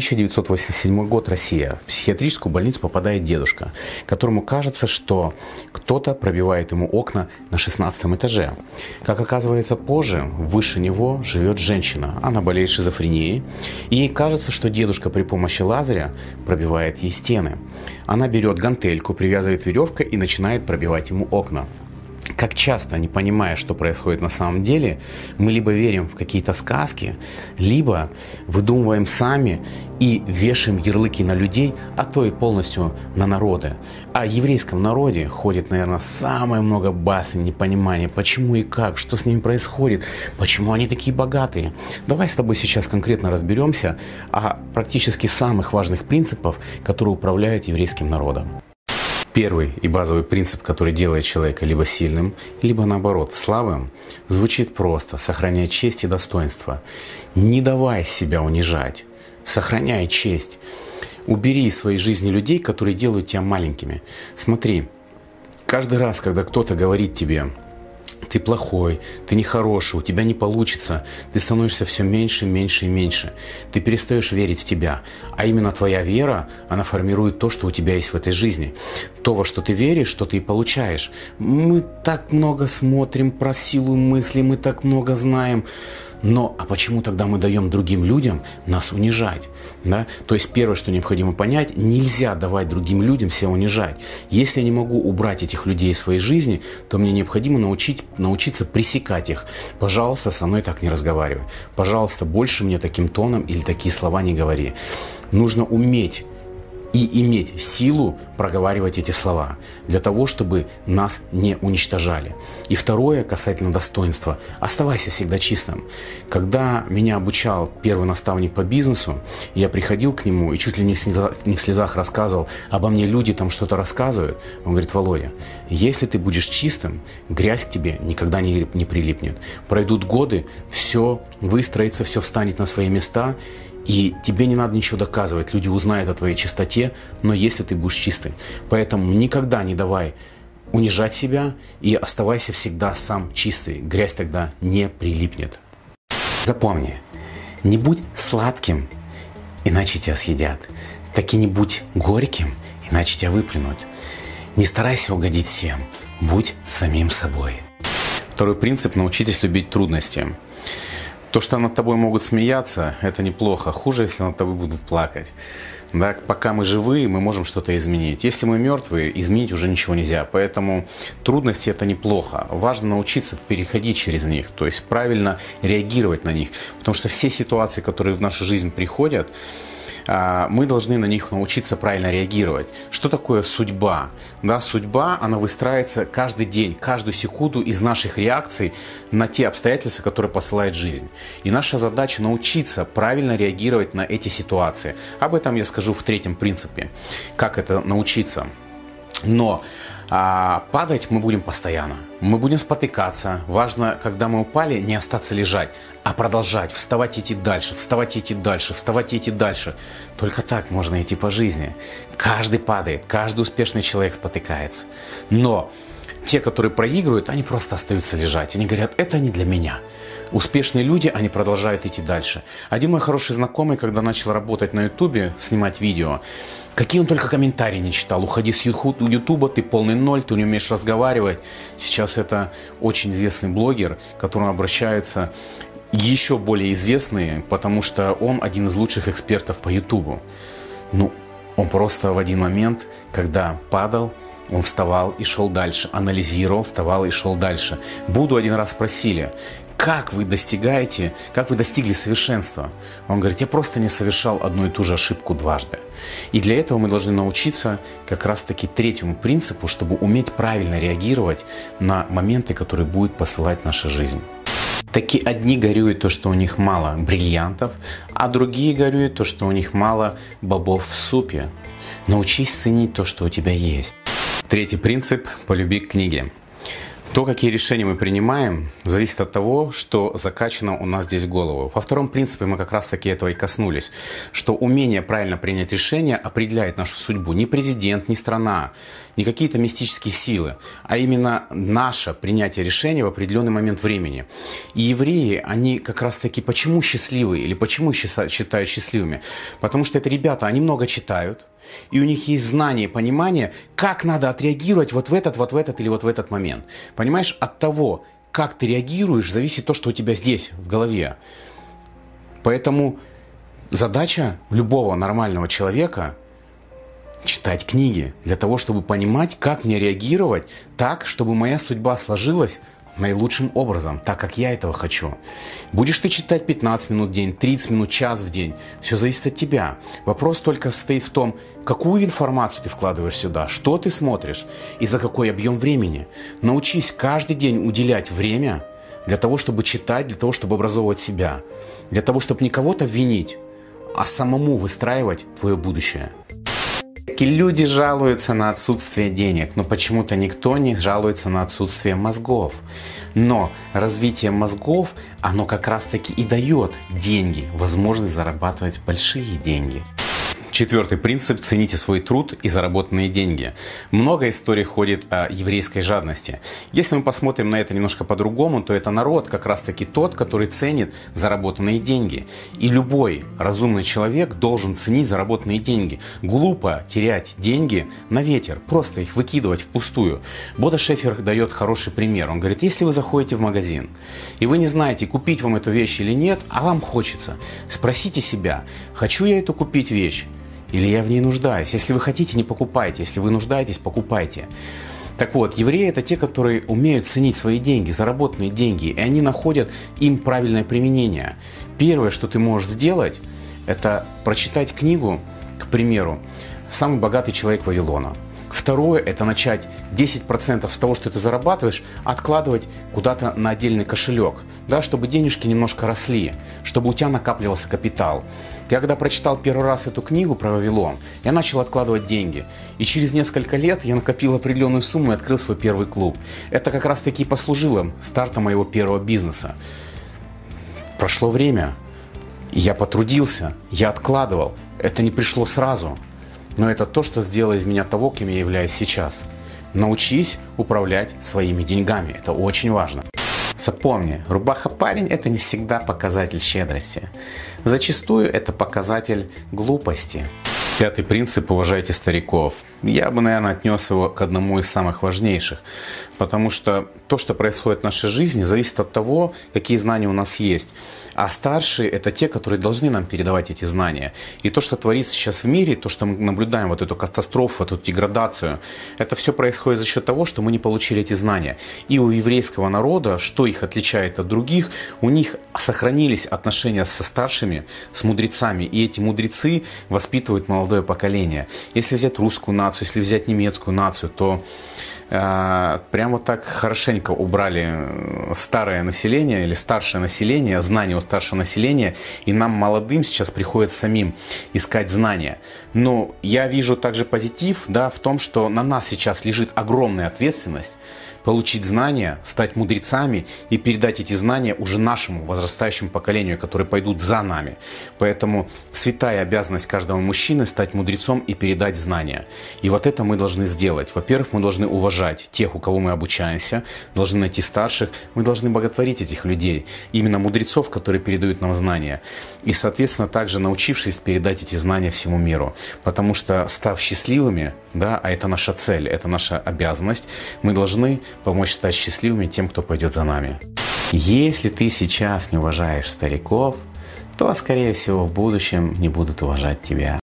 1987 год, Россия. В психиатрическую больницу попадает дедушка, которому кажется, что кто-то пробивает ему окна на 16 этаже. Как оказывается позже, выше него живет женщина. Она болеет шизофренией. И ей кажется, что дедушка при помощи лазеря пробивает ей стены. Она берет гантельку, привязывает веревкой и начинает пробивать ему окна как часто, не понимая, что происходит на самом деле, мы либо верим в какие-то сказки, либо выдумываем сами и вешаем ярлыки на людей, а то и полностью на народы. О еврейском народе ходит, наверное, самое много басен, непонимания, почему и как, что с ними происходит, почему они такие богатые. Давай с тобой сейчас конкретно разберемся о практически самых важных принципах, которые управляют еврейским народом. Первый и базовый принцип, который делает человека либо сильным, либо наоборот слабым, звучит просто «сохраняй честь и достоинство». Не давай себя унижать, сохраняй честь. Убери из своей жизни людей, которые делают тебя маленькими. Смотри, каждый раз, когда кто-то говорит тебе ты плохой, ты нехороший, у тебя не получится, ты становишься все меньше, меньше и меньше. Ты перестаешь верить в тебя. А именно твоя вера, она формирует то, что у тебя есть в этой жизни. То, во что ты веришь, что ты и получаешь. Мы так много смотрим про силу мысли, мы так много знаем. Но а почему тогда мы даем другим людям нас унижать? Да? То есть первое, что необходимо понять, нельзя давать другим людям себя унижать. Если я не могу убрать этих людей из своей жизни, то мне необходимо научить, научиться пресекать их. Пожалуйста, со мной так не разговаривай. Пожалуйста, больше мне таким тоном или такие слова не говори. Нужно уметь и иметь силу проговаривать эти слова для того, чтобы нас не уничтожали. И второе, касательно достоинства, оставайся всегда чистым. Когда меня обучал первый наставник по бизнесу, я приходил к нему и чуть ли не в слезах рассказывал, обо мне люди там что-то рассказывают. Он говорит, Володя, если ты будешь чистым, грязь к тебе никогда не, не прилипнет. Пройдут годы, все выстроится, все встанет на свои места, и тебе не надо ничего доказывать. Люди узнают о твоей чистоте, но если ты будешь чистый. Поэтому никогда не давай унижать себя и оставайся всегда сам чистый. Грязь тогда не прилипнет. Запомни, не будь сладким, иначе тебя съедят. Так и не будь горьким, иначе тебя выплюнут. Не старайся угодить всем, будь самим собой. Второй принцип – научитесь любить трудности. То, что над тобой могут смеяться, это неплохо. Хуже, если над тобой будут плакать. Да, пока мы живы, мы можем что-то изменить. Если мы мертвые, изменить уже ничего нельзя. Поэтому трудности это неплохо. Важно научиться переходить через них, то есть правильно реагировать на них. Потому что все ситуации, которые в нашу жизнь приходят, мы должны на них научиться правильно реагировать. Что такое судьба? Да, судьба, она выстраивается каждый день, каждую секунду из наших реакций на те обстоятельства, которые посылает жизнь. И наша задача научиться правильно реагировать на эти ситуации. Об этом я скажу в третьем принципе. Как это научиться? Но а падать мы будем постоянно. Мы будем спотыкаться. Важно, когда мы упали, не остаться лежать, а продолжать, вставать и идти дальше, вставать и идти дальше, вставать и идти дальше. Только так можно идти по жизни. Каждый падает, каждый успешный человек спотыкается. Но те, которые проигрывают, они просто остаются лежать. Они говорят, это не для меня. Успешные люди, они продолжают идти дальше. Один мой хороший знакомый, когда начал работать на Ютубе, снимать видео, какие он только комментарии не читал. Уходи с Ютуба, ты полный ноль, ты не умеешь разговаривать. Сейчас это очень известный блогер, к которому обращаются еще более известные, потому что он один из лучших экспертов по Ютубу. Ну, он просто в один момент, когда падал, он вставал и шел дальше, анализировал, вставал и шел дальше. Буду один раз спросили, как вы достигаете, как вы достигли совершенства? Он говорит, я просто не совершал одну и ту же ошибку дважды. И для этого мы должны научиться как раз-таки третьему принципу, чтобы уметь правильно реагировать на моменты, которые будет посылать наша жизнь. Таки одни горюют то, что у них мало бриллиантов, а другие горюют то, что у них мало бобов в супе. Научись ценить то, что у тебя есть. Третий принцип – полюби книги. То, какие решения мы принимаем, зависит от того, что закачано у нас здесь в голову. Во втором принципе мы как раз-таки этого и коснулись, что умение правильно принять решение определяет нашу судьбу. Не президент, не страна, не какие-то мистические силы, а именно наше принятие решения в определенный момент времени. И евреи, они как раз-таки почему счастливы или почему считают счастливыми? Потому что это ребята, они много читают, и у них есть знание, понимание, как надо отреагировать вот в этот, вот в этот или вот в этот момент. Понимаешь, от того, как ты реагируешь, зависит то, что у тебя здесь, в голове. Поэтому задача любого нормального человека читать книги для того, чтобы понимать, как мне реагировать так, чтобы моя судьба сложилась наилучшим образом, так как я этого хочу. Будешь ты читать 15 минут в день, 30 минут, час в день, все зависит от тебя. Вопрос только состоит в том, какую информацию ты вкладываешь сюда, что ты смотришь и за какой объем времени. Научись каждый день уделять время для того, чтобы читать, для того, чтобы образовывать себя, для того, чтобы не кого-то винить, а самому выстраивать твое будущее. Люди жалуются на отсутствие денег, но почему-то никто не жалуется на отсутствие мозгов. Но развитие мозгов, оно как раз таки и дает деньги, возможность зарабатывать большие деньги. Четвертый принцип – цените свой труд и заработанные деньги. Много историй ходит о еврейской жадности. Если мы посмотрим на это немножко по-другому, то это народ как раз-таки тот, который ценит заработанные деньги. И любой разумный человек должен ценить заработанные деньги. Глупо терять деньги на ветер, просто их выкидывать впустую. Бода Шефер дает хороший пример. Он говорит, если вы заходите в магазин, и вы не знаете, купить вам эту вещь или нет, а вам хочется, спросите себя, хочу я эту купить вещь? Или я в ней нуждаюсь? Если вы хотите, не покупайте. Если вы нуждаетесь, покупайте. Так вот, евреи это те, которые умеют ценить свои деньги, заработанные деньги, и они находят им правильное применение. Первое, что ты можешь сделать, это прочитать книгу, к примеру, «Самый богатый человек Вавилона». Второе – это начать 10% с того, что ты зарабатываешь, откладывать куда-то на отдельный кошелек, да, чтобы денежки немножко росли, чтобы у тебя накапливался капитал. Когда прочитал первый раз эту книгу про Вавилон, я начал откладывать деньги. И через несколько лет я накопил определенную сумму и открыл свой первый клуб. Это как раз таки послужило стартом моего первого бизнеса. Прошло время, я потрудился, я откладывал. Это не пришло сразу. Но это то, что сделало из меня того, кем я являюсь сейчас. Научись управлять своими деньгами. Это очень важно. Запомни, рубаха-парень – это не всегда показатель щедрости. Зачастую это показатель глупости. Пятый принцип – уважайте стариков. Я бы, наверное, отнес его к одному из самых важнейших, потому что то, что происходит в нашей жизни, зависит от того, какие знания у нас есть. А старшие – это те, которые должны нам передавать эти знания. И то, что творится сейчас в мире, то, что мы наблюдаем, вот эту катастрофу, эту деградацию, это все происходит за счет того, что мы не получили эти знания. И у еврейского народа, что их отличает от других, у них сохранились отношения со старшими, с мудрецами. И эти мудрецы воспитывают молодое поколение. Если взять русскую нацию, если взять немецкую нацию, то прям вот так хорошенько убрали э, старое население или старшее население, знания у старшего населения, и нам, молодым, сейчас приходится самим искать знания. Но я вижу также позитив да, в том, что на нас сейчас лежит огромная ответственность получить знания, стать мудрецами и передать эти знания уже нашему возрастающему поколению, которые пойдут за нами. Поэтому святая обязанность каждого мужчины стать мудрецом и передать знания. И вот это мы должны сделать. Во-первых, мы должны уважать тех, у кого мы обучаемся, должны найти старших, мы должны боготворить этих людей, именно мудрецов, которые передают нам знания. И, соответственно, также научившись передать эти знания всему миру. Потому что, став счастливыми, да, а это наша цель, это наша обязанность, мы должны помочь стать счастливыми тем, кто пойдет за нами. Если ты сейчас не уважаешь стариков, то, скорее всего, в будущем не будут уважать тебя.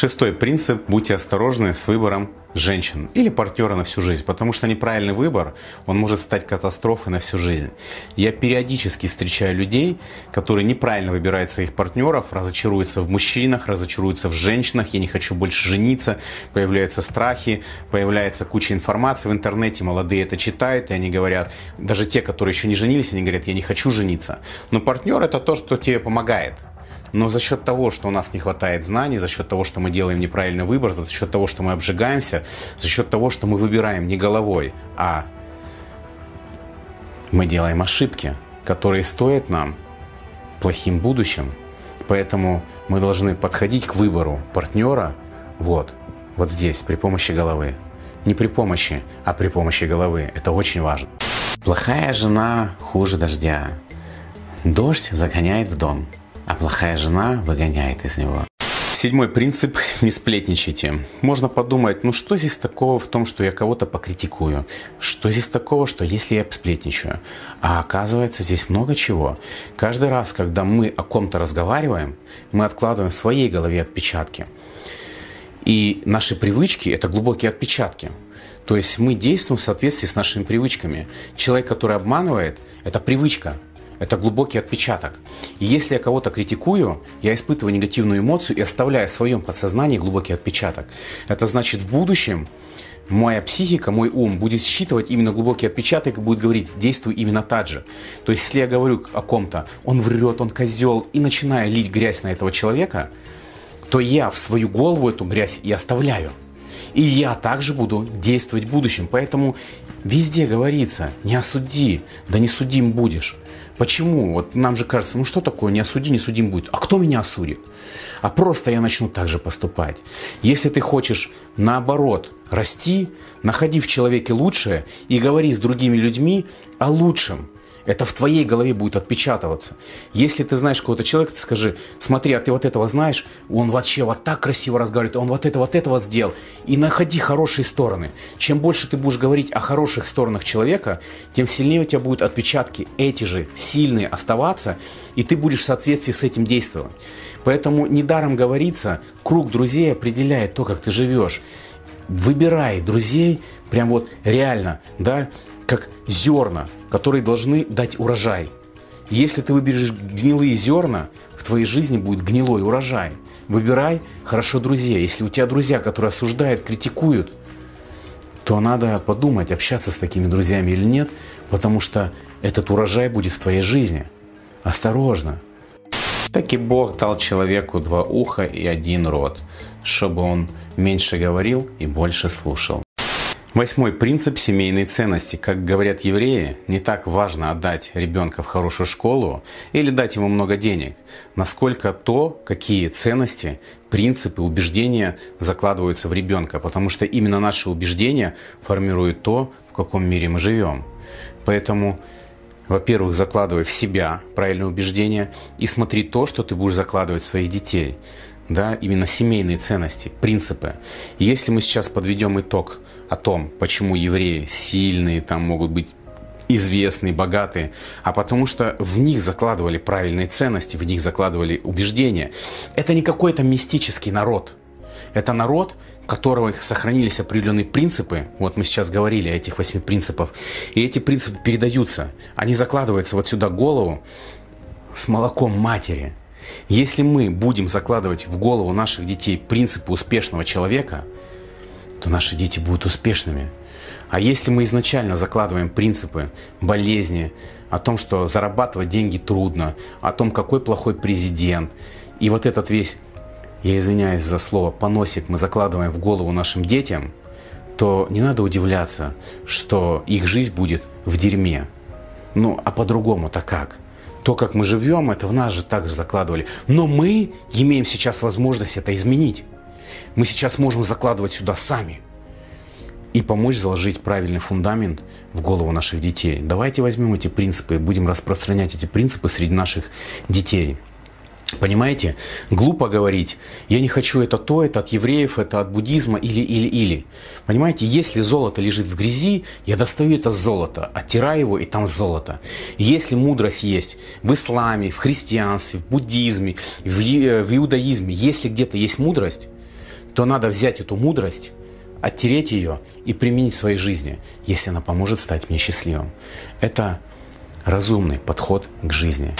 Шестой принцип – будьте осторожны с выбором женщин или партнера на всю жизнь, потому что неправильный выбор, он может стать катастрофой на всю жизнь. Я периодически встречаю людей, которые неправильно выбирают своих партнеров, разочаруются в мужчинах, разочаруются в женщинах, я не хочу больше жениться, появляются страхи, появляется куча информации в интернете, молодые это читают, и они говорят, даже те, которые еще не женились, они говорят, я не хочу жениться. Но партнер это то, что тебе помогает. Но за счет того, что у нас не хватает знаний, за счет того, что мы делаем неправильный выбор, за счет того, что мы обжигаемся, за счет того, что мы выбираем не головой, а мы делаем ошибки, которые стоят нам плохим будущим. Поэтому мы должны подходить к выбору партнера вот, вот здесь, при помощи головы. Не при помощи, а при помощи головы. Это очень важно. Плохая жена хуже дождя. Дождь загоняет в дом, а плохая жена выгоняет из него. Седьмой принцип – не сплетничайте. Можно подумать, ну что здесь такого в том, что я кого-то покритикую? Что здесь такого, что если я сплетничаю? А оказывается, здесь много чего. Каждый раз, когда мы о ком-то разговариваем, мы откладываем в своей голове отпечатки. И наши привычки – это глубокие отпечатки. То есть мы действуем в соответствии с нашими привычками. Человек, который обманывает – это привычка – это глубокий отпечаток. И если я кого-то критикую, я испытываю негативную эмоцию и оставляю в своем подсознании глубокий отпечаток. Это значит в будущем моя психика, мой ум будет считывать именно глубокий отпечаток и будет говорить, действуй именно так же. То есть, если я говорю о ком-то, он врет, он козел, и начинаю лить грязь на этого человека, то я в свою голову эту грязь и оставляю. И я также буду действовать в будущем. Поэтому везде говорится, не осуди, да не судим будешь. Почему? Вот нам же кажется, ну что такое, не осуди, не судим будет. А кто меня осудит? А просто я начну так же поступать. Если ты хочешь наоборот расти, находи в человеке лучшее и говори с другими людьми о лучшем. Это в твоей голове будет отпечатываться. Если ты знаешь какого-то человека, ты скажи, смотри, а ты вот этого знаешь, он вообще вот так красиво разговаривает, он вот это, вот это вот сделал. И находи хорошие стороны. Чем больше ты будешь говорить о хороших сторонах человека, тем сильнее у тебя будут отпечатки эти же, сильные, оставаться, и ты будешь в соответствии с этим действовать. Поэтому недаром говорится, круг друзей определяет то, как ты живешь. Выбирай друзей, прям вот реально, да, как зерна, которые должны дать урожай. Если ты выберешь гнилые зерна, в твоей жизни будет гнилой урожай. Выбирай хорошо друзей. Если у тебя друзья, которые осуждают, критикуют, то надо подумать, общаться с такими друзьями или нет, потому что этот урожай будет в твоей жизни. Осторожно. Так и Бог дал человеку два уха и один рот, чтобы он меньше говорил и больше слушал. Восьмой принцип семейной ценности. Как говорят евреи, не так важно отдать ребенка в хорошую школу или дать ему много денег, насколько то, какие ценности, принципы, убеждения закладываются в ребенка, потому что именно наши убеждения формируют то, в каком мире мы живем. Поэтому во-первых, закладывай в себя правильные убеждения и смотри то, что ты будешь закладывать в своих детей. Да, именно семейные ценности, принципы. И если мы сейчас подведем итог о том, почему евреи сильные, там могут быть известные, богатые, а потому что в них закладывали правильные ценности, в них закладывали убеждения. Это не какой-то мистический народ. Это народ, у которого сохранились определенные принципы. Вот мы сейчас говорили о этих восьми принципах. И эти принципы передаются. Они закладываются вот сюда голову с молоком матери. Если мы будем закладывать в голову наших детей принципы успешного человека – то наши дети будут успешными. А если мы изначально закладываем принципы болезни, о том, что зарабатывать деньги трудно, о том, какой плохой президент, и вот этот весь, я извиняюсь за слово, поносик мы закладываем в голову нашим детям, то не надо удивляться, что их жизнь будет в дерьме. Ну, а по-другому-то как? То, как мы живем, это в нас же так же закладывали. Но мы имеем сейчас возможность это изменить мы сейчас можем закладывать сюда сами и помочь заложить правильный фундамент в голову наших детей. Давайте возьмем эти принципы и будем распространять эти принципы среди наших детей. Понимаете? Глупо говорить, я не хочу это то, это от евреев, это от буддизма или, или, или. Понимаете, если золото лежит в грязи, я достаю это золото, оттираю его, и там золото. Если мудрость есть в исламе, в христианстве, в буддизме, в, в иудаизме, если где-то есть мудрость, то надо взять эту мудрость, оттереть ее и применить в своей жизни, если она поможет стать мне счастливым. Это разумный подход к жизни.